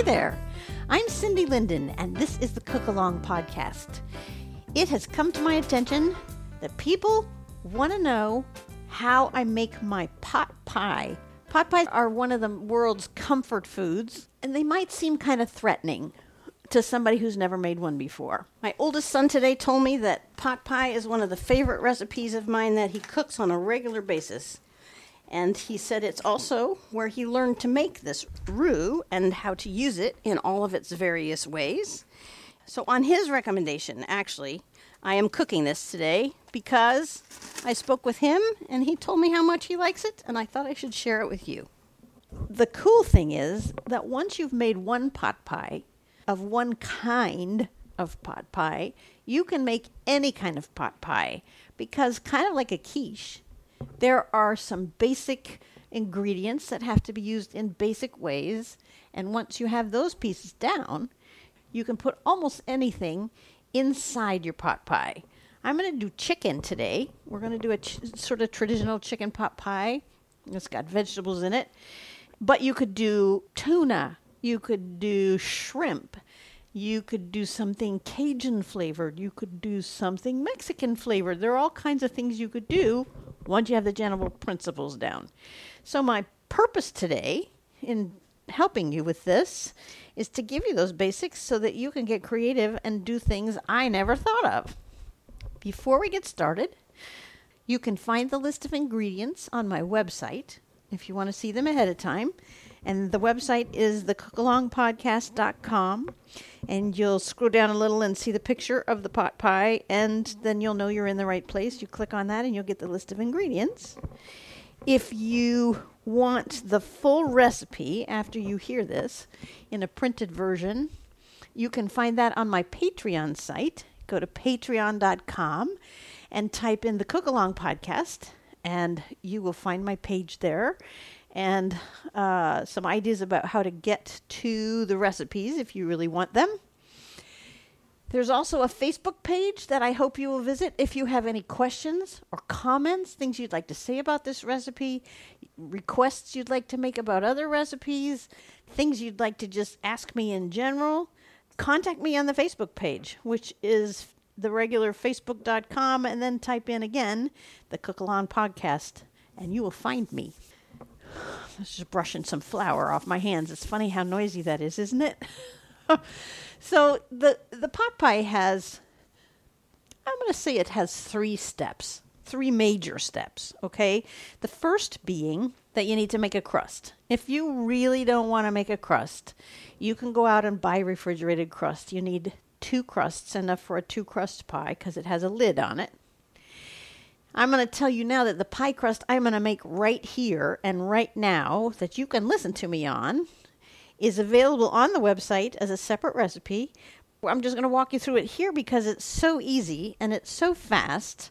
Hi there. I'm Cindy Linden, and this is the Cookalong Podcast. It has come to my attention that people want to know how I make my pot pie. Pot pies are one of the world's comfort foods, and they might seem kind of threatening to somebody who's never made one before. My oldest son today told me that pot pie is one of the favorite recipes of mine that he cooks on a regular basis. And he said it's also where he learned to make this roux and how to use it in all of its various ways. So, on his recommendation, actually, I am cooking this today because I spoke with him and he told me how much he likes it, and I thought I should share it with you. The cool thing is that once you've made one pot pie of one kind of pot pie, you can make any kind of pot pie because, kind of like a quiche, there are some basic ingredients that have to be used in basic ways. And once you have those pieces down, you can put almost anything inside your pot pie. I'm going to do chicken today. We're going to do a ch- sort of traditional chicken pot pie. It's got vegetables in it. But you could do tuna, you could do shrimp, you could do something Cajun flavored, you could do something Mexican flavored. There are all kinds of things you could do once you have the general principles down. So, my purpose today in helping you with this is to give you those basics so that you can get creative and do things I never thought of. Before we get started, you can find the list of ingredients on my website if you want to see them ahead of time. And the website is thecookalongpodcast.com. And you'll scroll down a little and see the picture of the pot pie, and then you'll know you're in the right place. You click on that, and you'll get the list of ingredients. If you want the full recipe after you hear this in a printed version, you can find that on my Patreon site. Go to patreon.com and type in the Cookalong podcast, and you will find my page there and uh, some ideas about how to get to the recipes if you really want them. There's also a Facebook page that I hope you will visit if you have any questions or comments, things you'd like to say about this recipe, requests you'd like to make about other recipes, things you'd like to just ask me in general. Contact me on the Facebook page, which is the regular facebook.com, and then type in again the Cookalong podcast, and you will find me. Just brushing some flour off my hands. It's funny how noisy that is, isn't it? so the the pot pie has I'm going to say it has 3 steps, 3 major steps, okay? The first being that you need to make a crust. If you really don't want to make a crust, you can go out and buy refrigerated crust. You need two crusts, enough for a two crust pie because it has a lid on it. I'm going to tell you now that the pie crust I'm going to make right here and right now that you can listen to me on is available on the website as a separate recipe. I'm just going to walk you through it here because it's so easy and it's so fast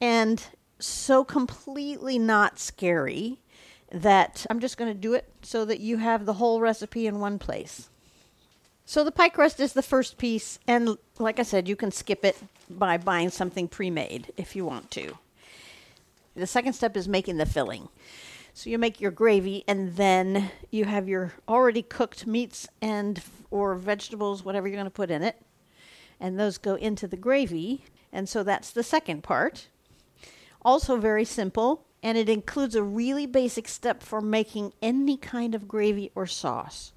and so completely not scary that I'm just going to do it so that you have the whole recipe in one place. So the pie crust is the first piece, and like I said, you can skip it by buying something pre made if you want to. The second step is making the filling. So you make your gravy and then you have your already cooked meats and or vegetables, whatever you're going to put in it. And those go into the gravy. And so that's the second part. Also very simple, and it includes a really basic step for making any kind of gravy or sauce.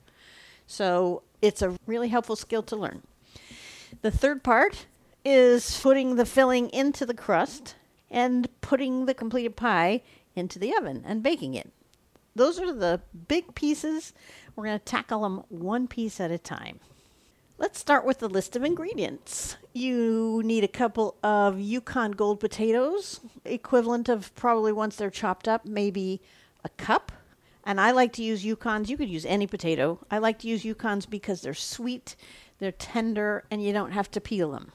So it's a really helpful skill to learn. The third part is putting the filling into the crust and putting the completed pie into the oven and baking it. Those are the big pieces. We're going to tackle them one piece at a time. Let's start with the list of ingredients. You need a couple of Yukon Gold potatoes, equivalent of probably once they're chopped up, maybe a cup. And I like to use Yukons. You could use any potato. I like to use Yukons because they're sweet, they're tender, and you don't have to peel them.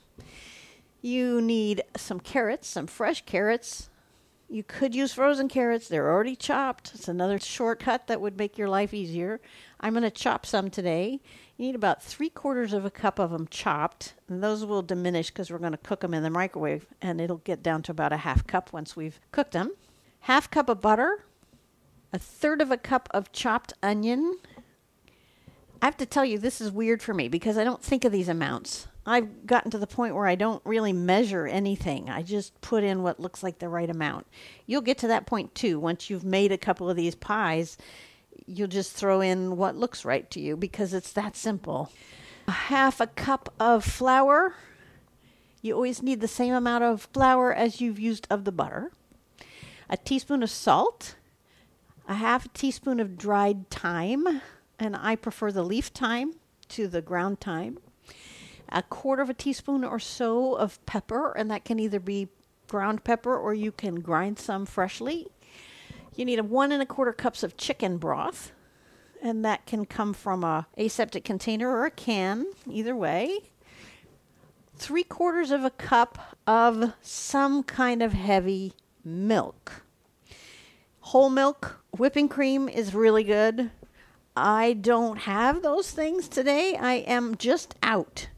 You need some carrots, some fresh carrots. You could use frozen carrots. They're already chopped. It's another shortcut that would make your life easier. I'm going to chop some today. You need about three quarters of a cup of them chopped, and those will diminish because we're going to cook them in the microwave, and it'll get down to about a half cup once we've cooked them. Half cup of butter, a third of a cup of chopped onion. I have to tell you, this is weird for me because I don't think of these amounts. I've gotten to the point where I don't really measure anything. I just put in what looks like the right amount. You'll get to that point too. Once you've made a couple of these pies, you'll just throw in what looks right to you because it's that simple. A half a cup of flour. You always need the same amount of flour as you've used of the butter. A teaspoon of salt. A half a teaspoon of dried thyme, and I prefer the leaf thyme to the ground thyme a quarter of a teaspoon or so of pepper, and that can either be ground pepper or you can grind some freshly. You need a one and a quarter cups of chicken broth, and that can come from a aseptic container or a can, either way. Three quarters of a cup of some kind of heavy milk. Whole milk, whipping cream is really good. I don't have those things today. I am just out.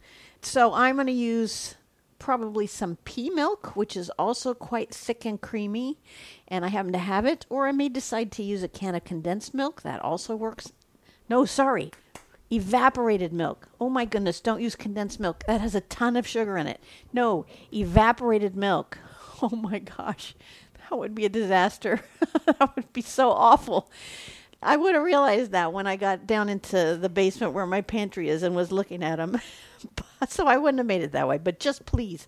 So I'm going to use probably some pea milk, which is also quite thick and creamy, and I happen to have it. Or I may decide to use a can of condensed milk. That also works. No, sorry. Evaporated milk. Oh my goodness, don't use condensed milk. That has a ton of sugar in it. No, evaporated milk. Oh my gosh, that would be a disaster. that would be so awful. I would have realized that when I got down into the basement where my pantry is and was looking at them. so I wouldn't have made it that way. But just please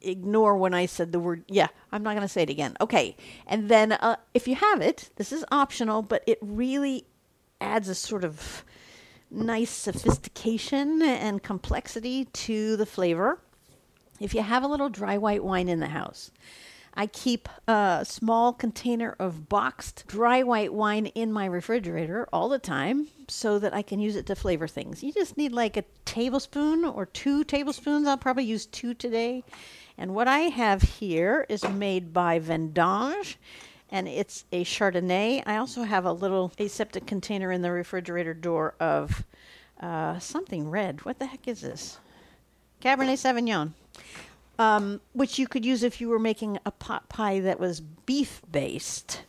ignore when I said the word. Yeah, I'm not going to say it again. Okay. And then uh, if you have it, this is optional, but it really adds a sort of nice sophistication and complexity to the flavor. If you have a little dry white wine in the house, I keep a small container of boxed dry white wine in my refrigerator all the time so that I can use it to flavor things. You just need like a tablespoon or two tablespoons. I'll probably use two today. And what I have here is made by Vendange and it's a Chardonnay. I also have a little aseptic container in the refrigerator door of uh, something red. What the heck is this? Cabernet Sauvignon um, which you could use if you were making a pot pie that was beef based.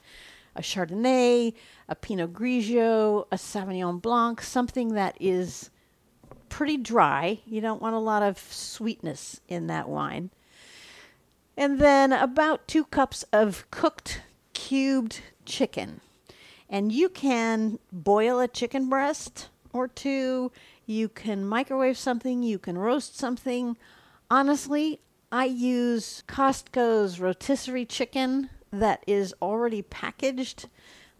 A Chardonnay, a Pinot Grigio, a Sauvignon Blanc, something that is pretty dry. You don't want a lot of sweetness in that wine. And then about two cups of cooked cubed chicken. And you can boil a chicken breast or two. You can microwave something. You can roast something. Honestly, I use Costco's rotisserie chicken that is already packaged.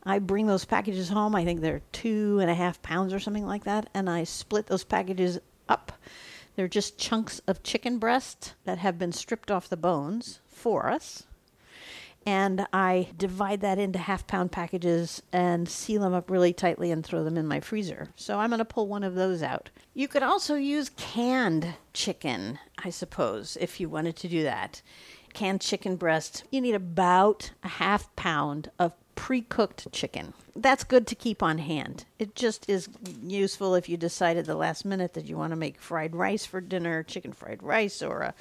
I bring those packages home. I think they're two and a half pounds or something like that. And I split those packages up. They're just chunks of chicken breast that have been stripped off the bones for us and I divide that into half pound packages and seal them up really tightly and throw them in my freezer. So I'm going to pull one of those out. You could also use canned chicken, I suppose, if you wanted to do that. Canned chicken breast, you need about a half pound of pre cooked chicken. That's good to keep on hand. It just is useful if you decide at the last minute that you want to make fried rice for dinner, chicken fried rice, or a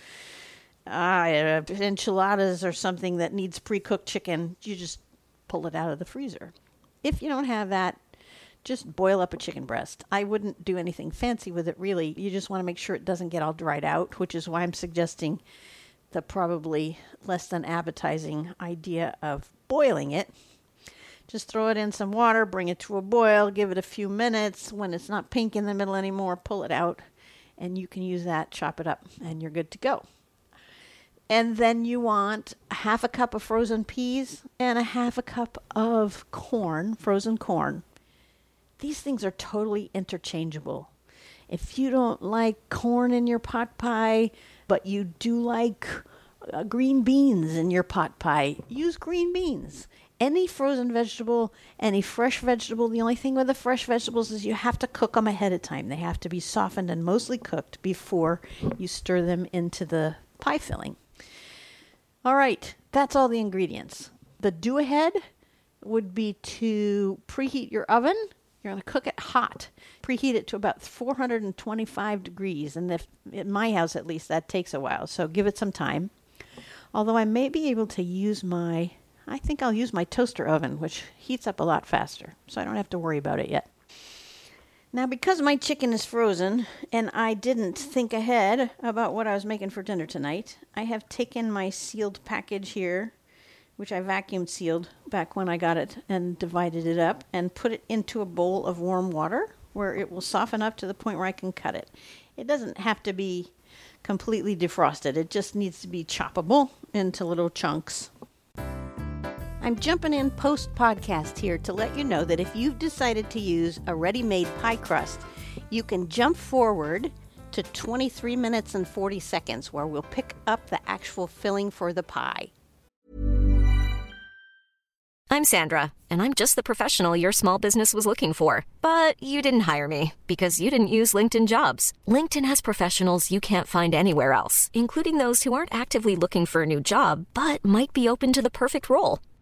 uh, enchiladas or something that needs pre-cooked chicken, you just pull it out of the freezer. If you don't have that, just boil up a chicken breast. I wouldn't do anything fancy with it really. You just want to make sure it doesn't get all dried out, which is why I'm suggesting the probably less than appetizing idea of boiling it. Just throw it in some water, bring it to a boil, give it a few minutes. When it's not pink in the middle anymore, pull it out, and you can use that, chop it up, and you're good to go. And then you want half a cup of frozen peas and a half a cup of corn, frozen corn. These things are totally interchangeable. If you don't like corn in your pot pie, but you do like uh, green beans in your pot pie, use green beans. Any frozen vegetable, any fresh vegetable, the only thing with the fresh vegetables is you have to cook them ahead of time. They have to be softened and mostly cooked before you stir them into the pie filling. All right, that's all the ingredients. The do ahead would be to preheat your oven. You're going to cook it hot. Preheat it to about 425 degrees. And if, in my house, at least, that takes a while. So give it some time. Although I may be able to use my, I think I'll use my toaster oven, which heats up a lot faster. So I don't have to worry about it yet. Now, because my chicken is frozen and I didn't think ahead about what I was making for dinner tonight, I have taken my sealed package here, which I vacuum sealed back when I got it, and divided it up and put it into a bowl of warm water where it will soften up to the point where I can cut it. It doesn't have to be completely defrosted, it just needs to be choppable into little chunks. I'm jumping in post podcast here to let you know that if you've decided to use a ready made pie crust, you can jump forward to 23 minutes and 40 seconds where we'll pick up the actual filling for the pie. I'm Sandra, and I'm just the professional your small business was looking for. But you didn't hire me because you didn't use LinkedIn jobs. LinkedIn has professionals you can't find anywhere else, including those who aren't actively looking for a new job but might be open to the perfect role,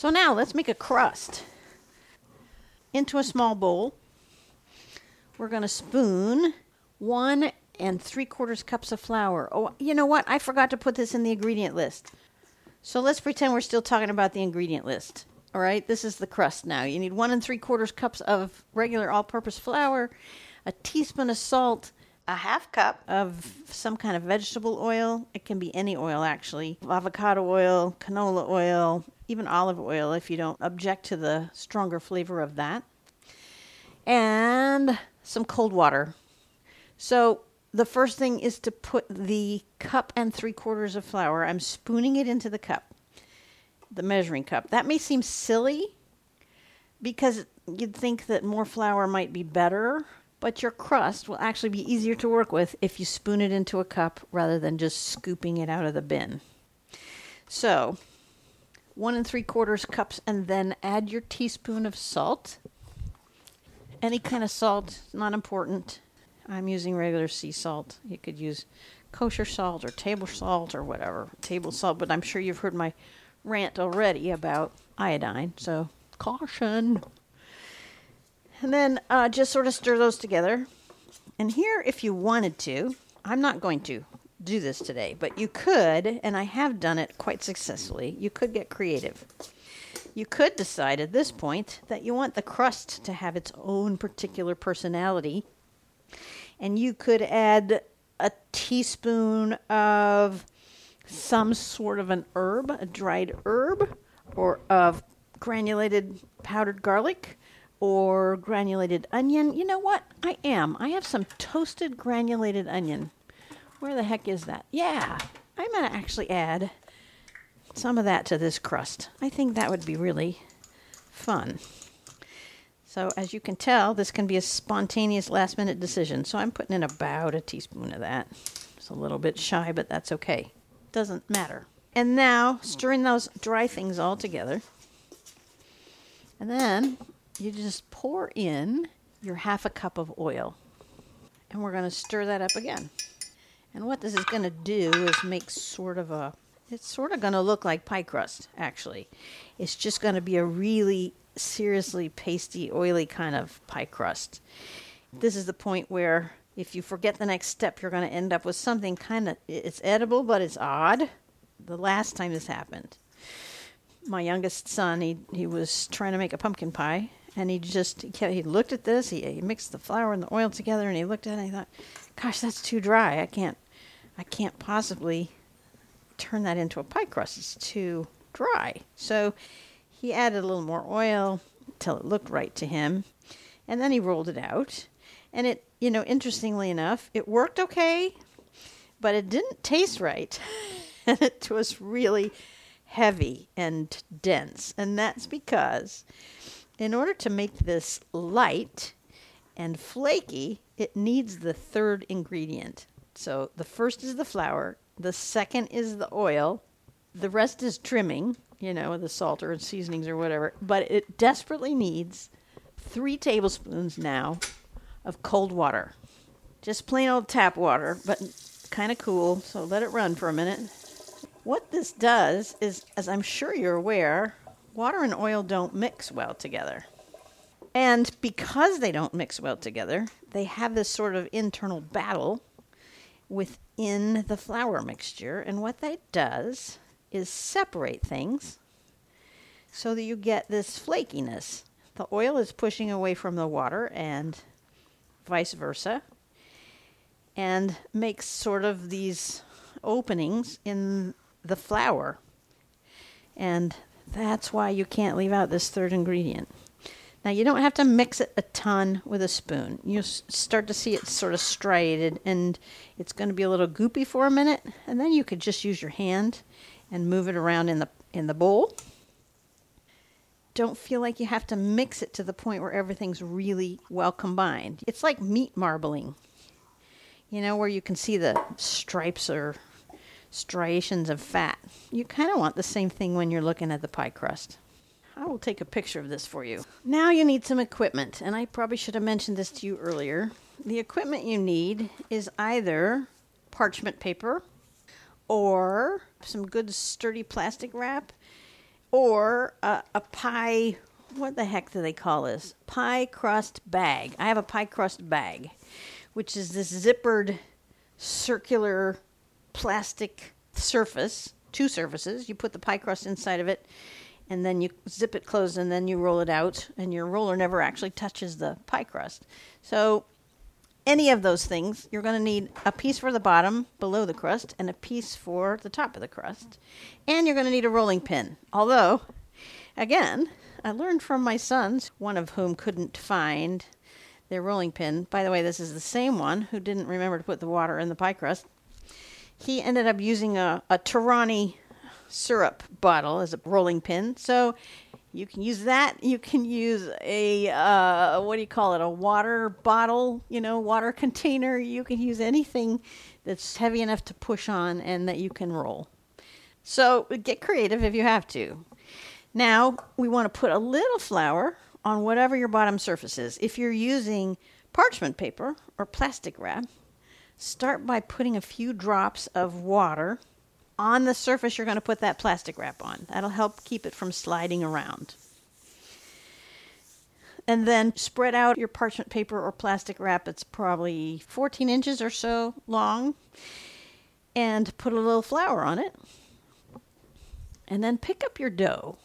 So now let's make a crust. Into a small bowl, we're going to spoon one and three quarters cups of flour. Oh, you know what? I forgot to put this in the ingredient list. So let's pretend we're still talking about the ingredient list. All right, this is the crust now. You need one and three quarters cups of regular all purpose flour, a teaspoon of salt, a half cup of some kind of vegetable oil. It can be any oil, actually avocado oil, canola oil, even olive oil if you don't object to the stronger flavor of that, and some cold water. So the first thing is to put the cup and three quarters of flour, I'm spooning it into the cup the measuring cup. That may seem silly because you'd think that more flour might be better, but your crust will actually be easier to work with if you spoon it into a cup rather than just scooping it out of the bin. So, one and three quarters cups, and then add your teaspoon of salt. Any kind of salt, not important. I'm using regular sea salt. You could use kosher salt or table salt or whatever, table salt, but I'm sure you've heard my rant already about iodine, so caution. And then uh, just sort of stir those together. And here, if you wanted to, I'm not going to do this today, but you could, and I have done it quite successfully, you could get creative. You could decide at this point that you want the crust to have its own particular personality, and you could add a teaspoon of some sort of an herb, a dried herb, or of granulated powdered garlic or granulated onion. You know what? I am. I have some toasted granulated onion. Where the heck is that? Yeah, I'm going to actually add some of that to this crust. I think that would be really fun. So, as you can tell, this can be a spontaneous last minute decision. So, I'm putting in about a teaspoon of that. It's a little bit shy, but that's okay. Doesn't matter. And now, stirring those dry things all together. And then you just pour in your half a cup of oil. And we're going to stir that up again. And what this is going to do is make sort of a, it's sort of going to look like pie crust, actually. It's just going to be a really seriously pasty, oily kind of pie crust. This is the point where if you forget the next step, you're going to end up with something kind of, it's edible, but it's odd. The last time this happened, my youngest son, he, he was trying to make a pumpkin pie and he just he, looked at this he, he mixed the flour and the oil together and he looked at it and he thought gosh that's too dry. I can't i can't possibly turn that into a pie crust. It's too dry. So he added a little more oil until it looked right to him. And then he rolled it out. And it you know interestingly enough it worked okay but it didn't taste right. And it was really heavy and dense. And that's because in order to make this light and flaky, it needs the third ingredient. So the first is the flour, the second is the oil, the rest is trimming, you know, the salt or seasonings or whatever, but it desperately needs three tablespoons now of cold water. Just plain old tap water, but kind of cool, so let it run for a minute. What this does is, as I'm sure you're aware, water and oil don't mix well together. And because they don't mix well together, they have this sort of internal battle within the flour mixture. And what that does is separate things so that you get this flakiness. The oil is pushing away from the water and vice versa, and makes sort of these openings in the flour. And that's why you can't leave out this third ingredient. Now, you don't have to mix it a ton with a spoon. You start to see it sort of striated, and it's going to be a little goopy for a minute, and then you could just use your hand and move it around in the in the bowl. Don't feel like you have to mix it to the point where everything's really well combined. It's like meat marbling. You know, where you can see the stripes or striations of fat. You kind of want the same thing when you're looking at the pie crust. I will take a picture of this for you. Now you need some equipment, and I probably should have mentioned this to you earlier. The equipment you need is either parchment paper or some good sturdy plastic wrap or a, a pie what the heck do they call this? Pie crust bag. I have a pie crust bag, which is this zippered circular plastic surface, two surfaces. You put the pie crust inside of it, and then you zip it closed, and then you roll it out, and your roller never actually touches the pie crust. So, any of those things, you're going to need a piece for the bottom below the crust and a piece for the top of the crust. And you're going to need a rolling pin. Although, again, I learned from my sons, one of whom couldn't find their rolling pin. By the way, this is the same one who didn't remember to put the water in the pie crust he ended up using a, a Torani syrup bottle as a rolling pin. So you can use that. You can use a uh, what do you call it? A water bottle, you know, water container. You can use anything that's heavy enough to push on and that you can roll. So get creative if you have to. Now we want to put a little flour on whatever your bottom surface is. If you're using parchment paper or plastic wrap, start by putting a few drops of water on the surface you're going to put that plastic wrap on. That'll help keep it from sliding around. And then spread out your parchment paper or plastic wrap. It's probably 14 inches or so long. And put a little flour on it. And then pick up your dough.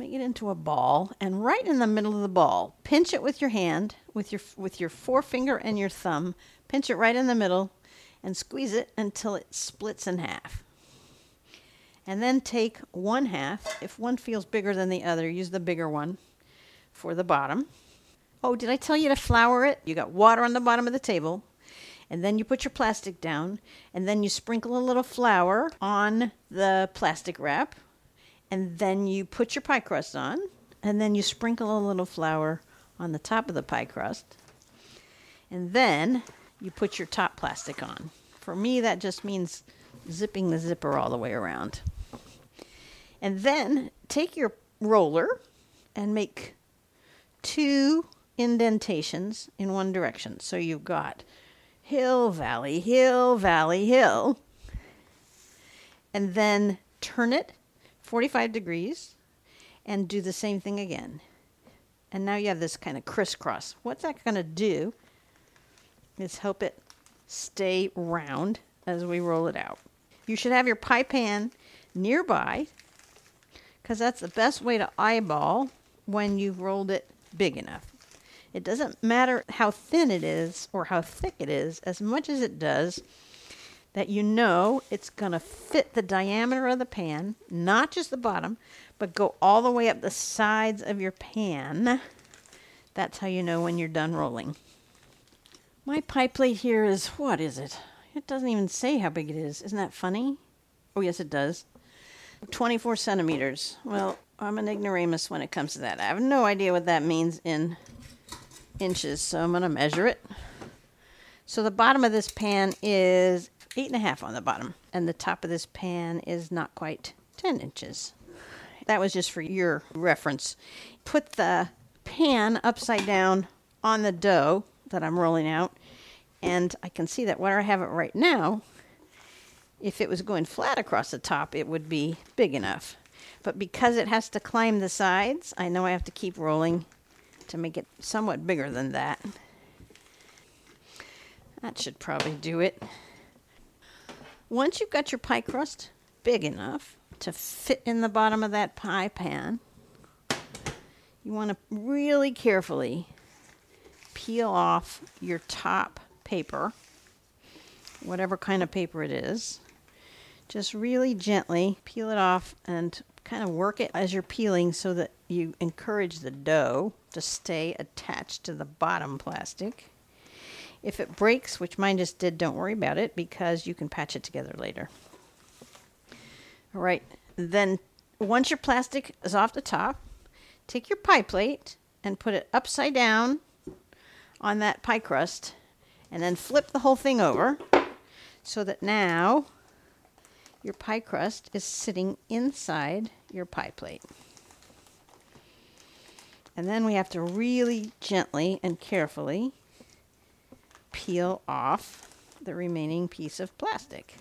Make it into a ball and right in the middle of the ball, pinch it with your hand, with your with your forefinger and your thumb. Pinch it right in the middle and squeeze it until it splits in half. And then take one half. If one feels bigger than the other, use the bigger one for the bottom. Oh, did I tell you to flour it? You got water on the bottom of the table. And then you put your plastic down, and then you sprinkle a little flour on the plastic wrap, and then you put your pie crust on, and then you sprinkle a little flour on the top of the pie crust, and then you put your top plastic on. For me, that just means zipping the zipper all the way around. And then take your roller and make two indentations in one direction. So you've got hill, valley, hill, valley, hill. And then turn it 45 degrees and do the same thing again. And now you have this kind of crisscross. What's that going to do is help it stay round as we roll it out. You should have your pie pan nearby because that's the best way to eyeball when you've rolled it big enough. It doesn't matter how thin it is or how thick it is, as much as it does that you know it's going to fit the diameter of the pan, not just the bottom, but go all the way up the sides of your pan. That's how you know when you're done rolling. My pie plate here is, what is it? It doesn't even say how big it is. Isn't that funny? Oh, yes, it does. 24 centimeters. Well, I'm an ignoramus when it comes to that. I have no idea what that means in inches, so I'm going to measure it. So the bottom of this pan is eight and a half on the bottom, and the top of this pan is not quite 10 inches. That was just for your reference. Put the pan upside down on the dough that I'm rolling out, and I can see that where I have it right now, if it was going flat across the top, it would be big enough. But because it has to climb the sides, I know I have to keep rolling to make it somewhat bigger than that. That should probably do it. Once you've got your pie crust big enough to fit in the bottom of that pie pan, you want to really carefully peel off your top paper, whatever kind of paper it is. Just really gently peel it off and kind of work it as you're peeling so that you encourage the dough to stay attached to the bottom plastic. If it breaks, which mine just did, don't worry about it because you can patch it together later. All right, then once your plastic is off the top, take your pie plate and put it upside down on that pie crust and then flip the whole thing over so that now your pie crust is sitting inside your pie plate. And then we have to really gently and carefully peel off the remaining piece of plastic.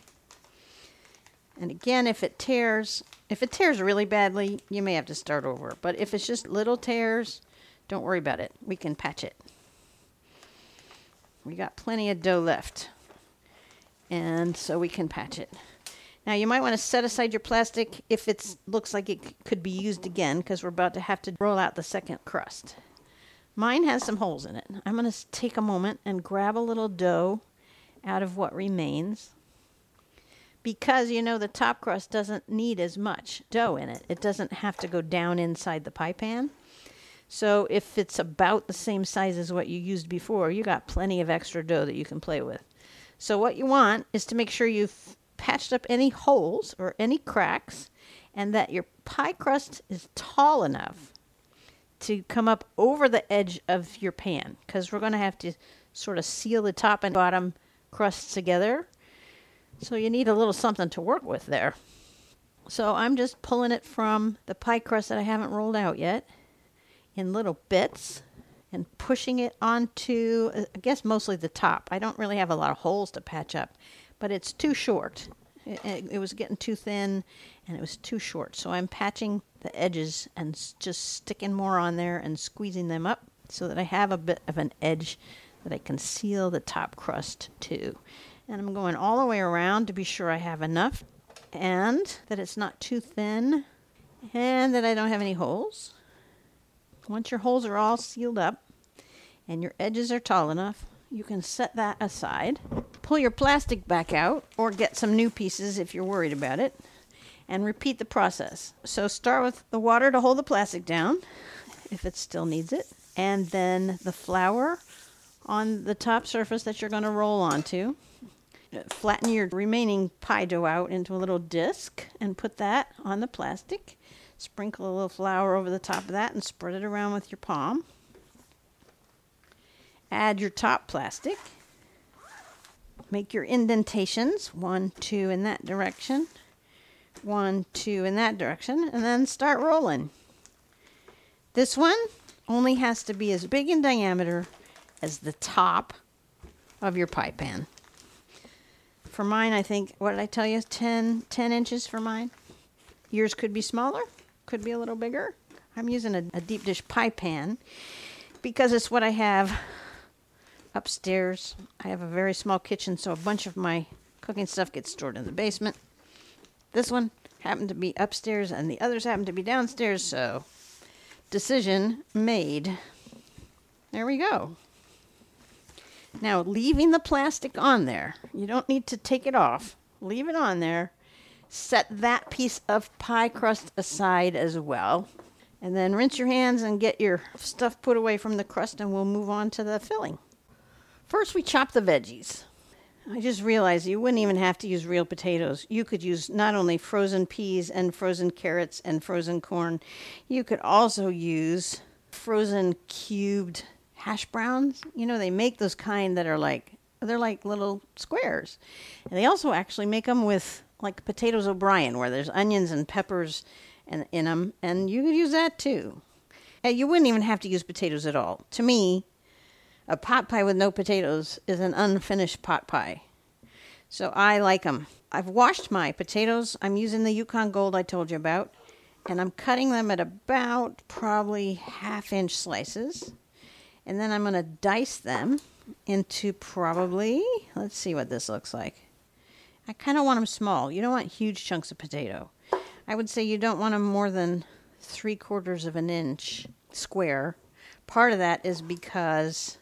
And again, if it tears, if it tears really badly, you may have to start over. But if it's just little tears, don't worry about it. We can patch it. We got plenty of dough left. And so we can patch it. Now you might want to set aside your plastic if it looks like it could be used again because we're about to have to roll out the second crust. Mine has some holes in it. I'm going to take a moment and grab a little dough out of what remains because you know the top crust doesn't need as much dough in it. It doesn't have to go down inside the pie pan. So if it's about the same size as what you used before, you got plenty of extra dough that you can play with. So what you want is to make sure you've patched up any holes or any cracks and that your pie crust is tall enough to come up over the edge of your pan because we're going to have to sort of seal the top and bottom crusts together. So you need a little something to work with there. So I'm just pulling it from the pie crust that I haven't rolled out yet in little bits and pushing it onto, I guess, mostly the top. I don't really have a lot of holes to patch up, but it's too short. It, it was getting too thin and it was too short. So I'm patching the edges and just sticking more on there and squeezing them up so that I have a bit of an edge that I can seal the top crust to. And I'm going all the way around to be sure I have enough and that it's not too thin and that I don't have any holes. Once your holes are all sealed up and your edges are tall enough, you can set that aside. Pull your plastic back out or get some new pieces if you're worried about it and repeat the process. So start with the water to hold the plastic down if it still needs it, and then the flour on the top surface that you're going to roll onto. Flatten your remaining pie dough out into a little disc and put that on the plastic. Sprinkle a little flour over the top of that and spread it around with your palm. Add your top plastic. Make your indentations one, two in that direction, one, two in that direction, and then start rolling. This one only has to be as big in diameter as the top of your pie pan. For mine, I think, what did I tell you? 10, 10 inches for mine. Yours could be smaller, could be a little bigger. I'm using a, a deep dish pie pan because it's what I have upstairs. I have a very small kitchen, so a bunch of my cooking stuff gets stored in the basement. This one happened to be upstairs, and the others happened to be downstairs, so decision made. There we go. Now, leaving the plastic on there, you don't need to take it off. Leave it on there. Set that piece of pie crust aside as well. And then rinse your hands and get your stuff put away from the crust, and we'll move on to the filling. First, we chop the veggies. I just realized you wouldn't even have to use real potatoes. You could use not only frozen peas and frozen carrots and frozen corn, you could also use frozen cubed hash browns. You know, they make those kind that are like, they're like little squares. And they also actually make them with like potatoes O'Brien, where there's onions and peppers and, in them, and you could use that too. And you wouldn't even have to use potatoes at all. To me, a pot pie with no potatoes is an unfinished pot pie. So I like them. I've washed my potatoes. I'm using the Yukon Gold I told you about, and I'm cutting them at about probably half inch slices. And then I'm going to dice them into probably, let's see what this looks like. I kind of want them small. You don't want huge chunks of potato. I would say you don't want them more than three quarters of an inch square. Part of that is because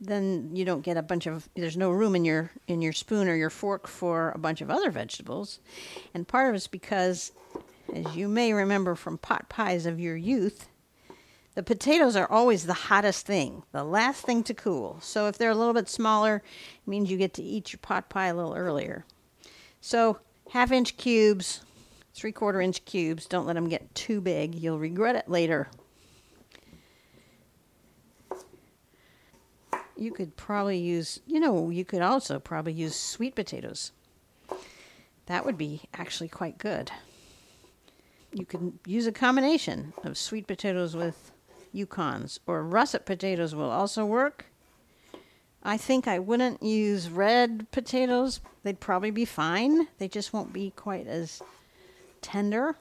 then you don't get a bunch of there's no room in your in your spoon or your fork for a bunch of other vegetables. And part of it's because as you may remember from pot pies of your youth the potatoes are always the hottest thing the last thing to cool. So if they're a little bit smaller it means you get to eat your pot pie a little earlier. So half inch cubes three quarter inch cubes don't let them get too big. You'll regret it later you could probably use, you know, you could also probably use sweet potatoes. That would be actually quite good. You could use a combination of sweet potatoes with Yukons, or russet potatoes will also work. I think I wouldn't use red potatoes. They'd probably be fine. They just won't be quite as tender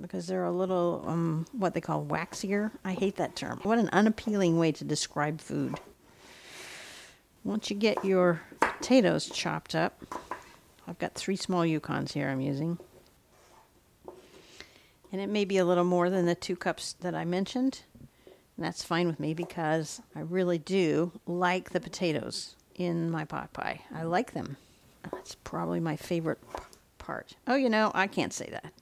because they're a little, um, what they call waxier. I hate that term. What an unappealing way to describe food. Once you get your potatoes chopped up, I've got three small Yukons here I'm using. And it may be a little more than the two cups that I mentioned. And that's fine with me because I really do like the potatoes in my pot pie. I like them. That's probably my favorite part. Oh, you know, I can't say that.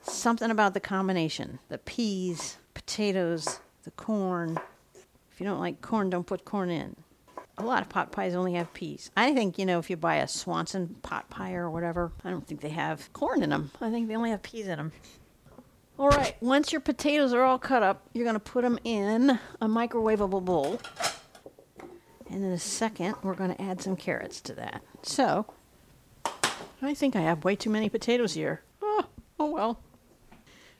Something about the combination the peas, potatoes, the corn. If you don't like corn, don't put corn in a lot of pot pies only have peas. I think, you know, if you buy a Swanson pot pie or whatever, I don't think they have corn in them. I think they only have peas in them. All right, once your potatoes are all cut up, you're going to put them in a microwavable bowl. And in a second, we're going to add some carrots to that. So, I think I have way too many potatoes here. Oh, Oh well.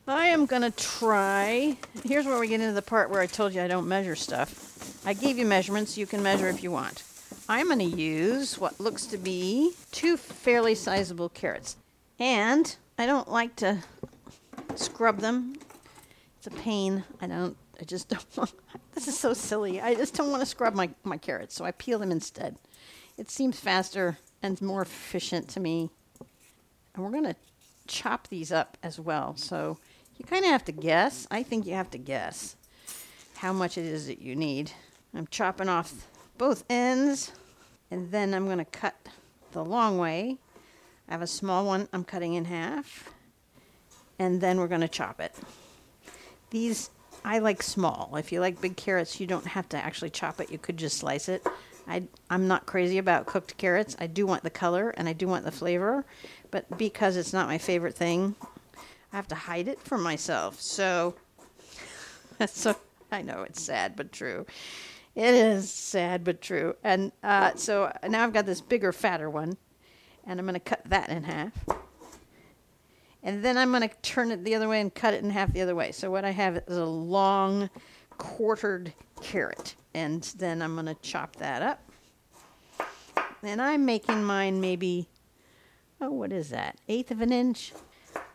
I am going to try. Here's where we get into the part where I told you I don't measure stuff. I gave you measurements. You can measure if you want. I'm going to use what looks to be two fairly sizable carrots. And I don't like to scrub them. It's a pain. I don't, I just don't want, this is so silly. I just don't want to scrub my, my carrots, so I peel them instead. It seems faster and more efficient to me. And we're going to chop these up as well. So you kind of have to guess. I think you have to guess how much it is that you need. I'm chopping off both ends, and then I'm going to cut the long way. I have a small one I'm cutting in half, and then we're going to chop it. These I like small. If you like big carrots, you don't have to actually chop it. You could just slice it. I, I'm not crazy about cooked carrots. I do want the color and I do want the flavor, but because it's not my favorite thing, I have to hide it from myself. So, so I know it's sad but true. It is sad but true. And uh, so now I've got this bigger, fatter one, and I'm going to cut that in half. And then I'm going to turn it the other way and cut it in half the other way. So what I have is a long, quartered carrot, and then I'm going to chop that up. And I'm making mine maybe, oh, what is that? Eighth of an inch,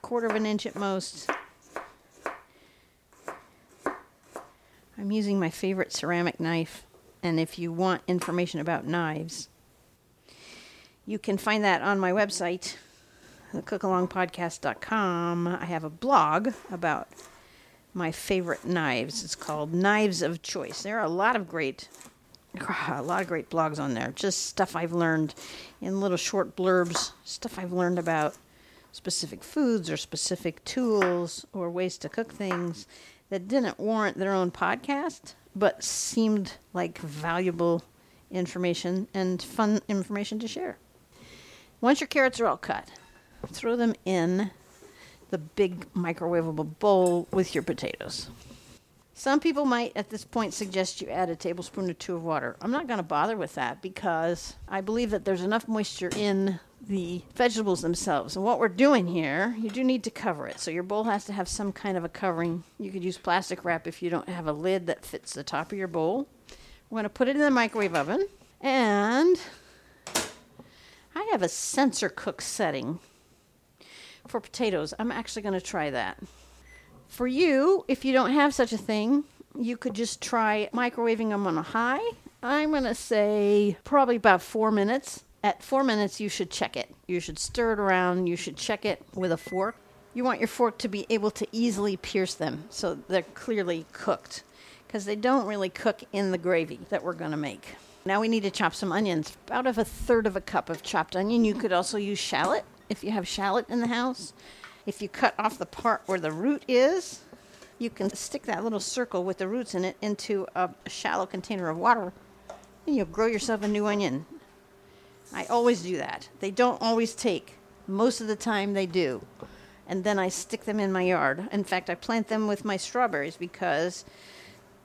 quarter of an inch at most. I'm using my favorite ceramic knife, and if you want information about knives, you can find that on my website, thecookalongpodcast.com. I have a blog about my favorite knives. It's called Knives of Choice. There are a lot of great a lot of great blogs on there. Just stuff I've learned in little short blurbs, stuff I've learned about specific foods or specific tools or ways to cook things that didn't warrant their own podcast, but seemed like valuable information and fun information to share. Once your carrots are all cut, throw them in the big microwavable bowl with your potatoes. Some people might at this point suggest you add a tablespoon or two of water. I'm not going to bother with that because I believe that there's enough moisture in the vegetables themselves. And what we're doing here, you do need to cover it. So your bowl has to have some kind of a covering. You could use plastic wrap if you don't have a lid that fits the top of your bowl. We're going to put it in the microwave oven. And I have a sensor cook setting for potatoes. I'm actually going to try that. For you, if you don't have such a thing, you could just try microwaving them on a high. I'm going to say probably about four minutes. At four minutes, you should check it. You should stir it around. You should check it with a fork. You want your fork to be able to easily pierce them so they're clearly cooked because they don't really cook in the gravy that we're going to make. Now we need to chop some onions. About of a third of a cup of chopped onion. You could also use shallot if you have shallot in the house. If you cut off the part where the root is, you can stick that little circle with the roots in it into a shallow container of water and you'll grow yourself a new onion. I always do that. They don't always take. Most of the time they do. And then I stick them in my yard. In fact, I plant them with my strawberries because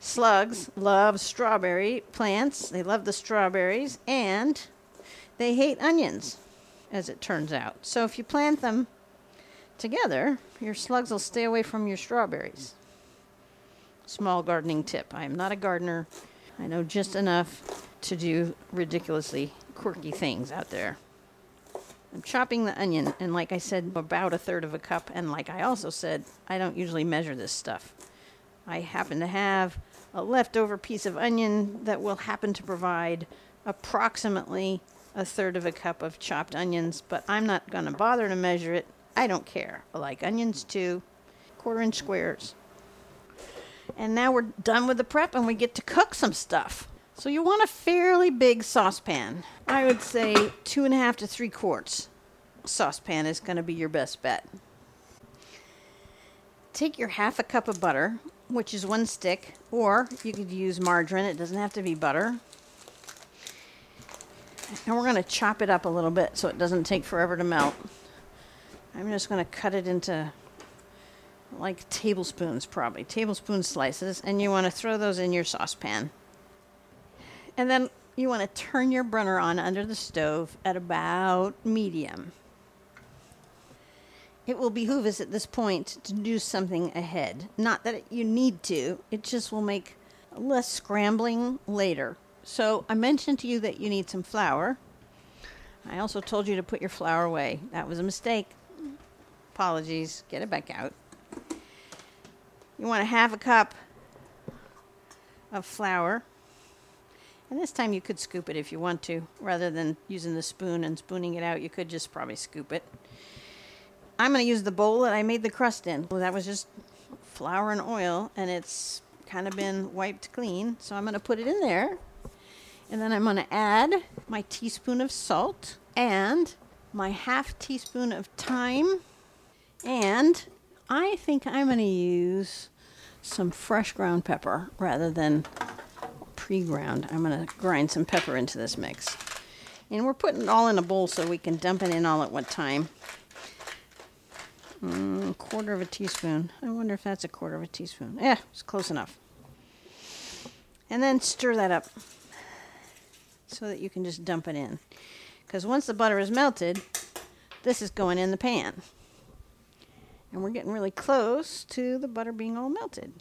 slugs love strawberry plants. They love the strawberries and they hate onions, as it turns out. So if you plant them together, your slugs will stay away from your strawberries. Small gardening tip. I am not a gardener. I know just enough to do ridiculously quirky things out there. I'm chopping the onion, and like I said, about a third of a cup. And like I also said, I don't usually measure this stuff. I happen to have a leftover piece of onion that will happen to provide approximately a third of a cup of chopped onions, but I'm not going to bother to measure it. I don't care. I like onions too, quarter inch squares. And now we're done with the prep and we get to cook some stuff. So you want a fairly big saucepan. I would say two and a half to three quarts saucepan is going to be your best bet. Take your half a cup of butter, which is one stick, or you could use margarine. It doesn't have to be butter. And we're going to chop it up a little bit so it doesn't take forever to melt. I'm just going to cut it into like tablespoons, probably tablespoon slices, and you want to throw those in your saucepan. And then you want to turn your burner on under the stove at about medium. it will behoove us at this point to do something ahead. Not that you need to, it just will make less scrambling later. So I mentioned to you that you need some flour. I also told you to put your flour away. That was a mistake. Apologies. Get it back out. You want a half a cup of flour. And this time you could scoop it if you want to, rather than using the spoon and spooning it out. You could just probably scoop it. I'm going to use the bowl that I made the crust in. Well, that was just flour and oil, and it's kind of been wiped clean. So I'm going to put it in there. And then I'm going to add my teaspoon of salt and my half teaspoon of thyme. And I think I'm going to use some fresh ground pepper rather than pre ground. I'm going to grind some pepper into this mix. And we're putting it all in a bowl so we can dump it in all at one time. Mm, quarter of a teaspoon. I wonder if that's a quarter of a teaspoon. Yeah, it's close enough. And then stir that up so that you can just dump it in. Because once the butter is melted, this is going in the pan. And we're getting really close to the butter being all melted.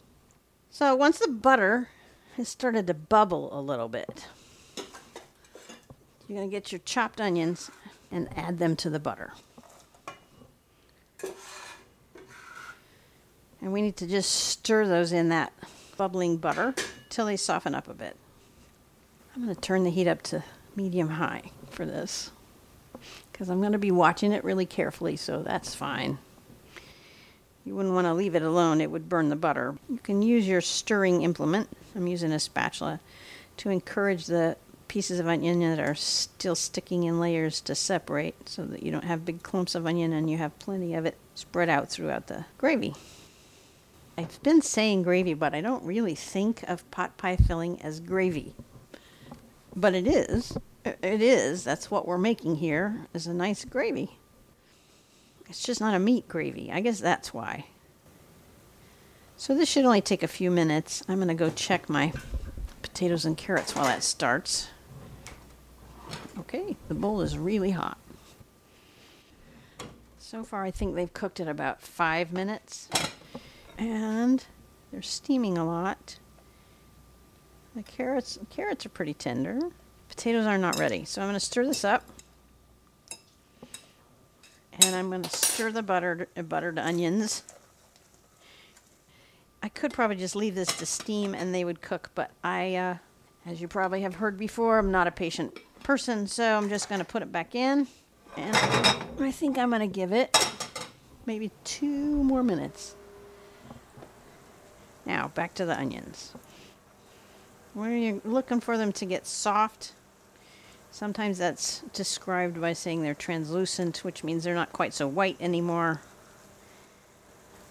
So once the butter has started to bubble a little bit, you're going to get your chopped onions and add them to the butter. And we need to just stir those in that bubbling butter till they soften up a bit. I'm going to turn the heat up to medium high for this because I'm going to be watching it really carefully, so that's fine. You wouldn't want to leave it alone, it would burn the butter. You can use your stirring implement. I'm using a spatula to encourage the pieces of onion that are still sticking in layers to separate so that you don't have big clumps of onion and you have plenty of it spread out throughout the gravy. I've been saying gravy, but I don't really think of pot pie filling as gravy. But it is. It is. That's what we're making here is a nice gravy. It's just not a meat gravy. I guess that's why. So this should only take a few minutes. I'm going to go check my potatoes and carrots while that starts. Okay, the bowl is really hot. So far, I think they've cooked it about five minutes. And they're steaming a lot. The carrots, carrots are pretty tender. Potatoes are not ready. So I'm going to stir this up and I'm going to stir the buttered, uh, buttered onions. I could probably just leave this to steam and they would cook, but I, uh, as you probably have heard before, I'm not a patient person, so I'm just going to put it back in. And I think I'm going to give it maybe two more minutes. Now, back to the onions. When you're looking for them to get soft, Sometimes that's described by saying they're translucent, which means they're not quite so white anymore.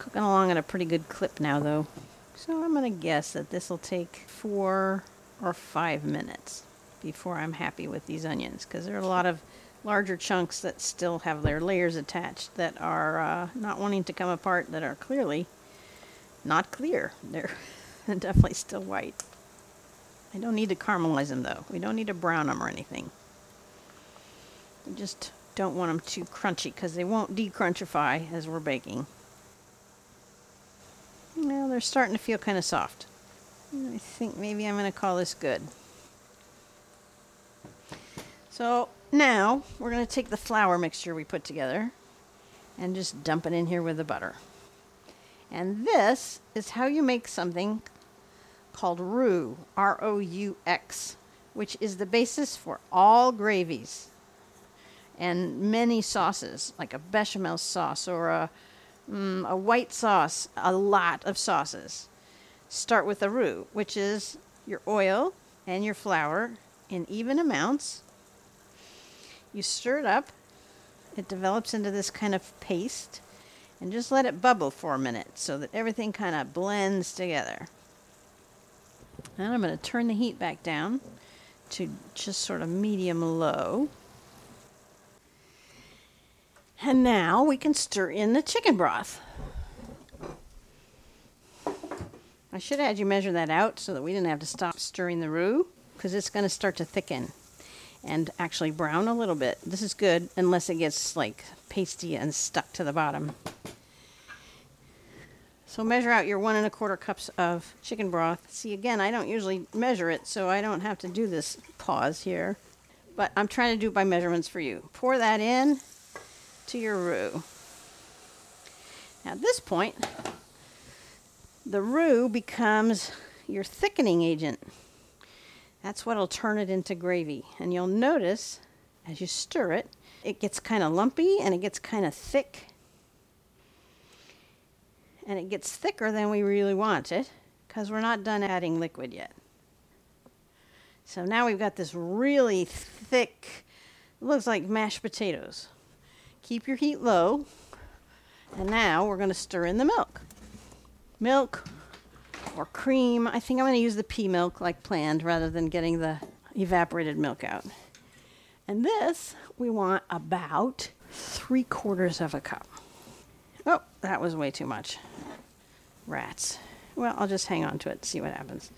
Cooking along at a pretty good clip now, though. So I'm going to guess that this will take four or five minutes before I'm happy with these onions, because there are a lot of larger chunks that still have their layers attached that are uh, not wanting to come apart, that are clearly not clear. They're definitely still white. I don't need to caramelize them though. We don't need to brown them or anything. We just don't want them too crunchy because they won't decrunchify as we're baking. They're starting to feel kind of soft. I think maybe I'm going to call this good. So now we're going to take the flour mixture we put together and just dump it in here with the butter. And this is how you make something called roux, R O U X, which is the basis for all gravies and many sauces, like a bechamel sauce or a, mm, a white sauce, a lot of sauces. Start with a roux, which is your oil and your flour in even amounts. You stir it up, it develops into this kind of paste, and just let it bubble for a minute so that everything kind of blends together. And I'm going to turn the heat back down to just sort of medium low. And now we can stir in the chicken broth. I should have had you measure that out so that we didn't have to stop stirring the roux because it's going to start to thicken. and actually brown a little bit. This is good unless it gets like pasty and stuck to the bottom. So measure out your one and a quarter cups of chicken broth. See, again, I don't usually measure it, so I don't have to do this pause here. But I'm trying to do it by measurements for you. Pour that in to your roux. Now, at this point, the roux becomes your thickening agent. That's what'll turn it into gravy. And you'll notice as you stir it, it gets kind of lumpy and it gets kind of thick. And it gets thicker than we really want it because we're not done adding liquid yet. So now we've got this really thick, looks like mashed potatoes. Keep your heat low. And now we're going to stir in the milk. Milk or cream. I think I'm going to use the pea milk like planned rather than getting the evaporated milk out. And this we want about three quarters of a cup. Oh, that was way too much. Rats. Well, I'll just hang on to it, see what happens.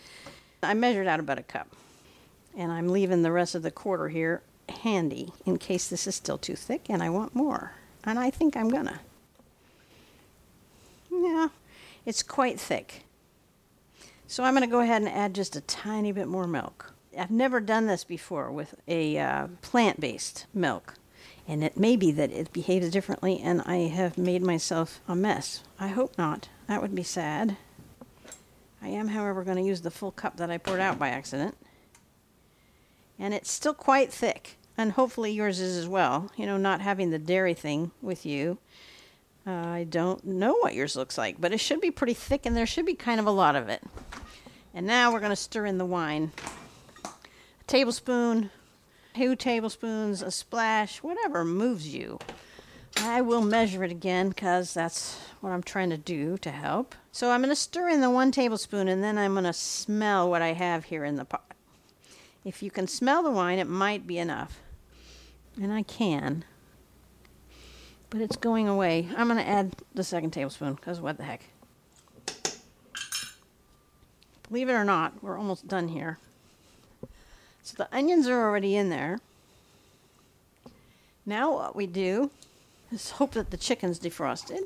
I measured out about a cup. And I'm leaving the rest of the quarter here handy in case this is still too thick and I want more. And I think I'm gonna. Yeah, it's quite thick. So I'm to go ahead and add just a tiny bit more milk. I've never done this before with a uh, plant based milk. And it may be that it behaves differently and I have made myself a mess. I hope not. That would be sad. I am, however, going to use the full cup that I poured out by accident. And it's still quite thick. And hopefully yours is as well. You know, not having the dairy thing with you. Uh, I don't know what yours looks like, but it should be pretty thick and there should be kind of a lot of it. And now we're going to stir in the wine. A tablespoon, two tablespoons, a splash, whatever moves you. I will measure it again because that's what I'm trying to do to help. So I'm going to stir in the one tablespoon and then I'm going to smell what I have here in the pot. If you can smell the wine, it might be enough. And I can. But it's going away. I'm going to add the second tablespoon because what the heck. Believe it or not, we're almost done here. So the onions are already in there. Now what we do is hope that the chicken's defrosted.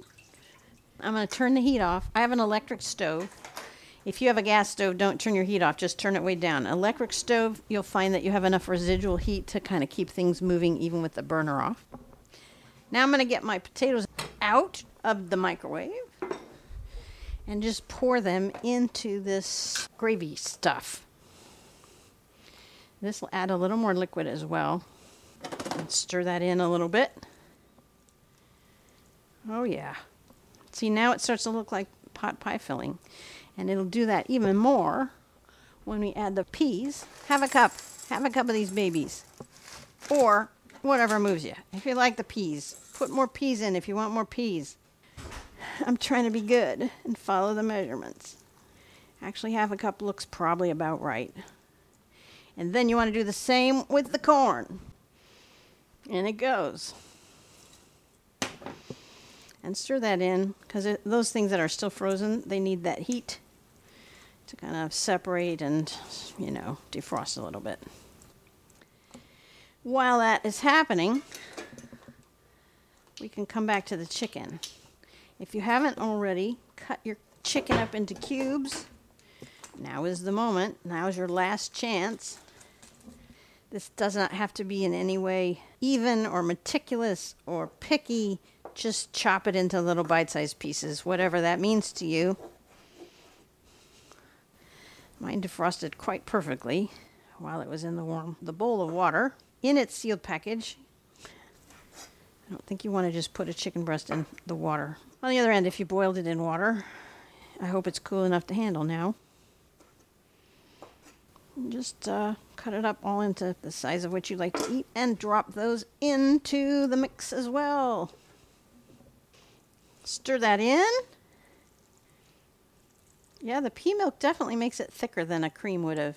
I'm going to turn the heat off. I have an electric stove. If you have a gas stove, don't turn your heat off, just turn it way down. Electric stove, you'll find that you have enough residual heat to kind of keep things moving even with the burner off. Now I'm going to get my potatoes out of the microwave and just pour them into this gravy stuff. This will add a little more liquid as well. And stir that in a little bit. Oh, yeah. See, now it starts to look like pot pie filling. And it'll do that even more when we add the peas. Have a cup. Have a cup of these babies. Or whatever moves you. If you like the peas, put more peas in if you want more peas. I'm trying to be good and follow the measurements. Actually, half a cup looks probably about right. And then you want to do the same with the corn. And it goes. And stir that in because those things that are still frozen, they need that heat to kind of separate and, you know, defrost a little bit. While that is happening, we can come back to the chicken. If you haven't already, cut your chicken up into cubes. Now is the moment. Now is your last chance. This does not have to be in any way even or meticulous or picky. Just chop it into little bite sized pieces, whatever that means to you. Mine defrosted quite perfectly while it was in the warm the bowl of water in its sealed package. I don't think you want to just put a chicken breast in the water. On the other end, if you boiled it in water, I hope it's cool enough to handle now. Just uh, cut it up all into the size of what you like to eat and drop those into the mix as well. Stir that in. Yeah, the pea milk definitely makes it thicker than a cream would have.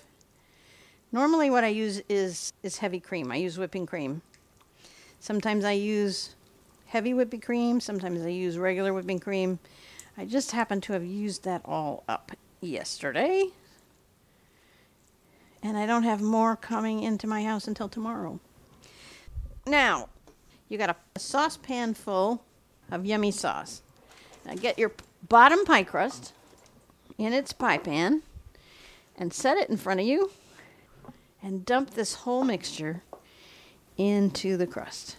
Normally, what I use is is heavy cream. I use whipping cream. Sometimes I use heavy whipping cream. Sometimes I use regular whipping cream. I just happen to have used that all up yesterday. and I don't have more coming into my house until tomorrow. Now, you got a saucepan full of yummy sauce. Now get your bottom pie crust in its pie pan and set it in front of you and dump this whole mixture into the crust.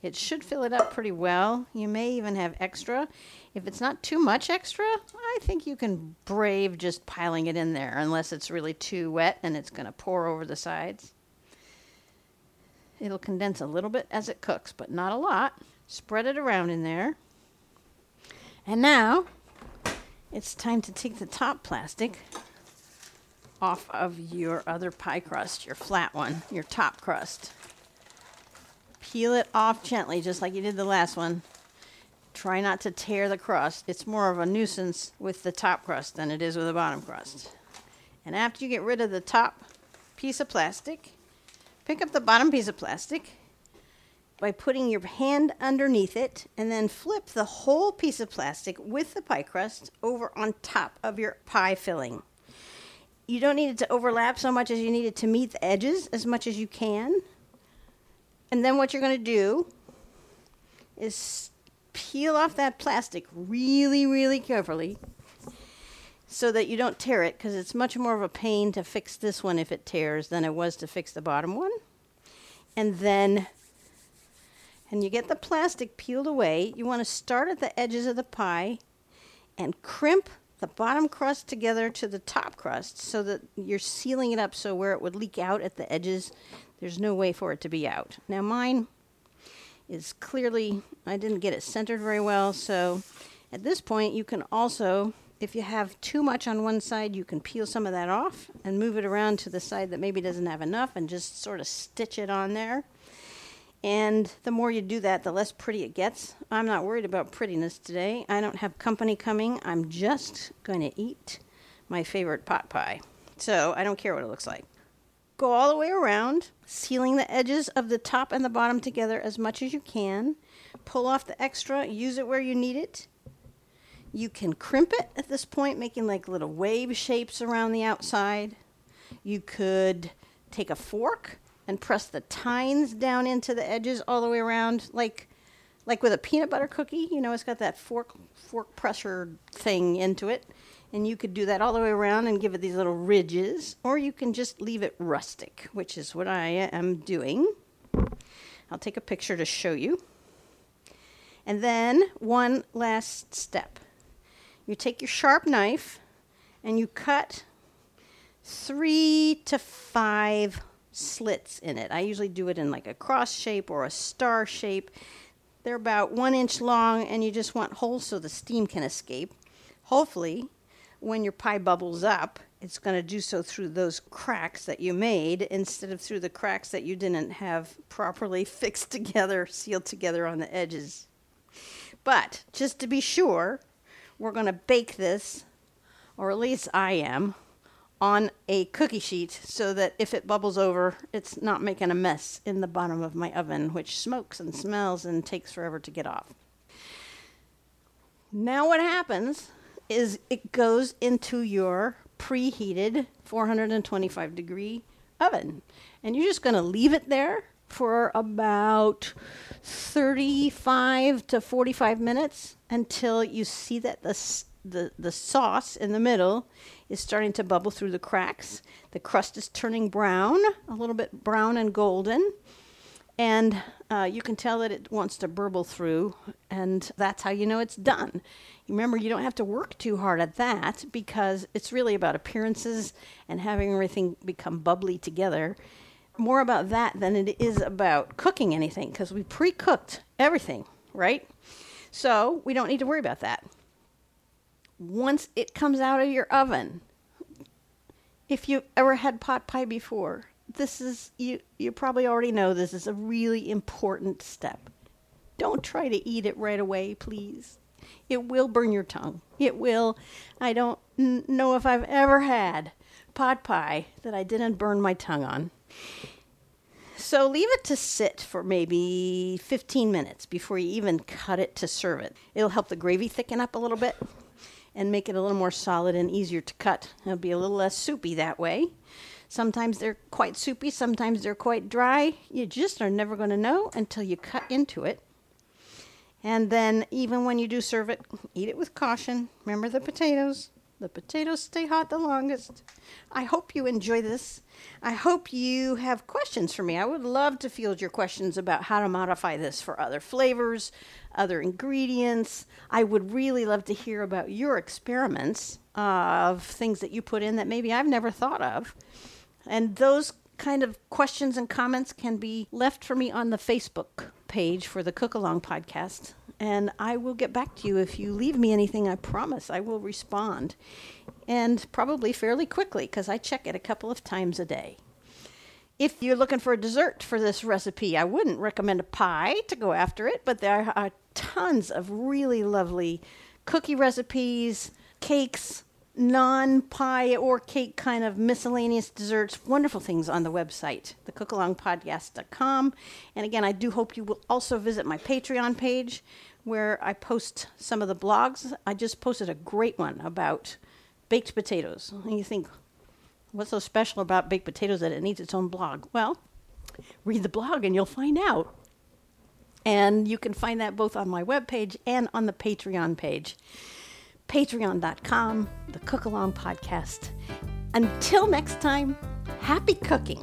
It should fill it up pretty well. You may even have extra. If it's not too much extra, I think you can brave just piling it in there unless it's really too wet and it's going to pour over the sides. It'll condense a little bit as it cooks, but not a lot. Spread it around in there. And now it's time to take the top plastic off of your other pie crust, your flat one, your top crust. Peel it off gently, just like you did the last one. Try not to tear the crust. It's more of a nuisance with the top crust than it is with the bottom crust. And after you get rid of the top piece of plastic, pick up the bottom piece of plastic by putting your hand underneath it and then flip the whole piece of plastic with the pie crust over on top of your pie filling. You don't need it to overlap so much as you need it to meet the edges as much as you can. And then what you're going to do is peel off that plastic really, really carefully so that you don't tear it because it's much more of a pain to fix this one if it tears than it was to fix the bottom one. And then and you get the plastic peeled away, you want to start at the edges of the pie and crimp the bottom crust together to the top crust so that you're sealing it up so where it would leak out at the edges, there's no way for it to be out. Now, mine is clearly, I didn't get it centered very well, so at this point, you can also, if you have too much on one side, you can peel some of that off and move it around to the side that maybe doesn't have enough and just sort of stitch it on there. And the more you do that, the less pretty it gets. I'm not worried about prettiness today. I don't have company coming. I'm just going to eat my favorite pot pie. So I don't care what it looks like. Go all the way around, sealing the edges of the top and the bottom together as much as you can. Pull off the extra, use it where you need it. You can crimp it at this point, making like little wave shapes around the outside. You could take a fork and press the tines down into the edges all the way around, like like with a peanut butter cookie. You know, it's got that fork fork pressure thing into it, and you could do that all the way around and give it these little ridges, or you can just leave it rustic, which is what I am doing. I'll take a picture to show you. And then one last step. You take your sharp knife and you cut three to five slits in it. I usually do it in like a cross shape or a star shape. They're about one inch long, and you just want holes so the steam can escape. Hopefully, when your pie bubbles up, it's going to do so through those cracks that you made instead of through the cracks that you didn't have properly fixed together, sealed together on the edges. But just to be sure, we're going to bake this, or at least I am, on a cookie sheet so that if it bubbles over, it's not making a mess in the bottom of my oven, which smokes and smells and takes forever to get off. Now, what happens is it goes into your preheated 425 degree oven, and you're just going to leave it there for about 35 to 45 minutes until you see that the the, the sauce in the middle is starting to bubble through the cracks. The crust is turning brown, a little bit brown and golden. And uh, you can tell that it wants to burble through, and that's how you know it's done. Remember, you don't have to work too hard at that because it's really about appearances and having everything become bubbly together. More about that than it is about cooking anything because we pre cooked everything, right? So we don't need to worry about that once it comes out of your oven. If you've ever had pot pie before, this is you you probably already know this is a really important step. Don't try to eat it right away, please. It will burn your tongue. It will. I don't n- know if I've ever had pot pie that I didn't burn my tongue on. So leave it to sit for maybe 15 minutes before you even cut it to serve it. It'll help the gravy thicken up a little bit and make it a little more solid and easier to cut. It'll be a little less soupy that way. Sometimes they're quite soupy, sometimes they're quite dry. You just are never going to know until you cut into it. And then, even when you do serve it, eat it with caution. Remember the potatoes. The potatoes stay hot the longest. I hope you enjoy this. I hope you have questions for me. I would love to field your questions about how to modify this for other flavors, other ingredients. I would really love to hear about your experiments of things that you put in that maybe I've never thought of. And those kind of questions and comments can be left for me on the Facebook page for the Cookalong podcast. And I will get back to you if you leave me anything. I promise I will respond. And probably fairly quickly because I check it a couple of times a day. If you're looking for a dessert for this recipe, I wouldn't recommend a pie to go after it, but there are tons of really lovely cookie recipes, cakes, non pie or cake kind of miscellaneous desserts, wonderful things on the website, thecookalongpodcast.com. And again, I do hope you will also visit my Patreon page where I post some of the blogs. I just posted a great one about baked potatoes. And you think, what's so special about baked potatoes that it needs its own blog? Well, read the blog and you'll find out. And you can find that both on my webpage and on the Patreon page patreon.com, the Cookalong Podcast. Until next time, happy cooking.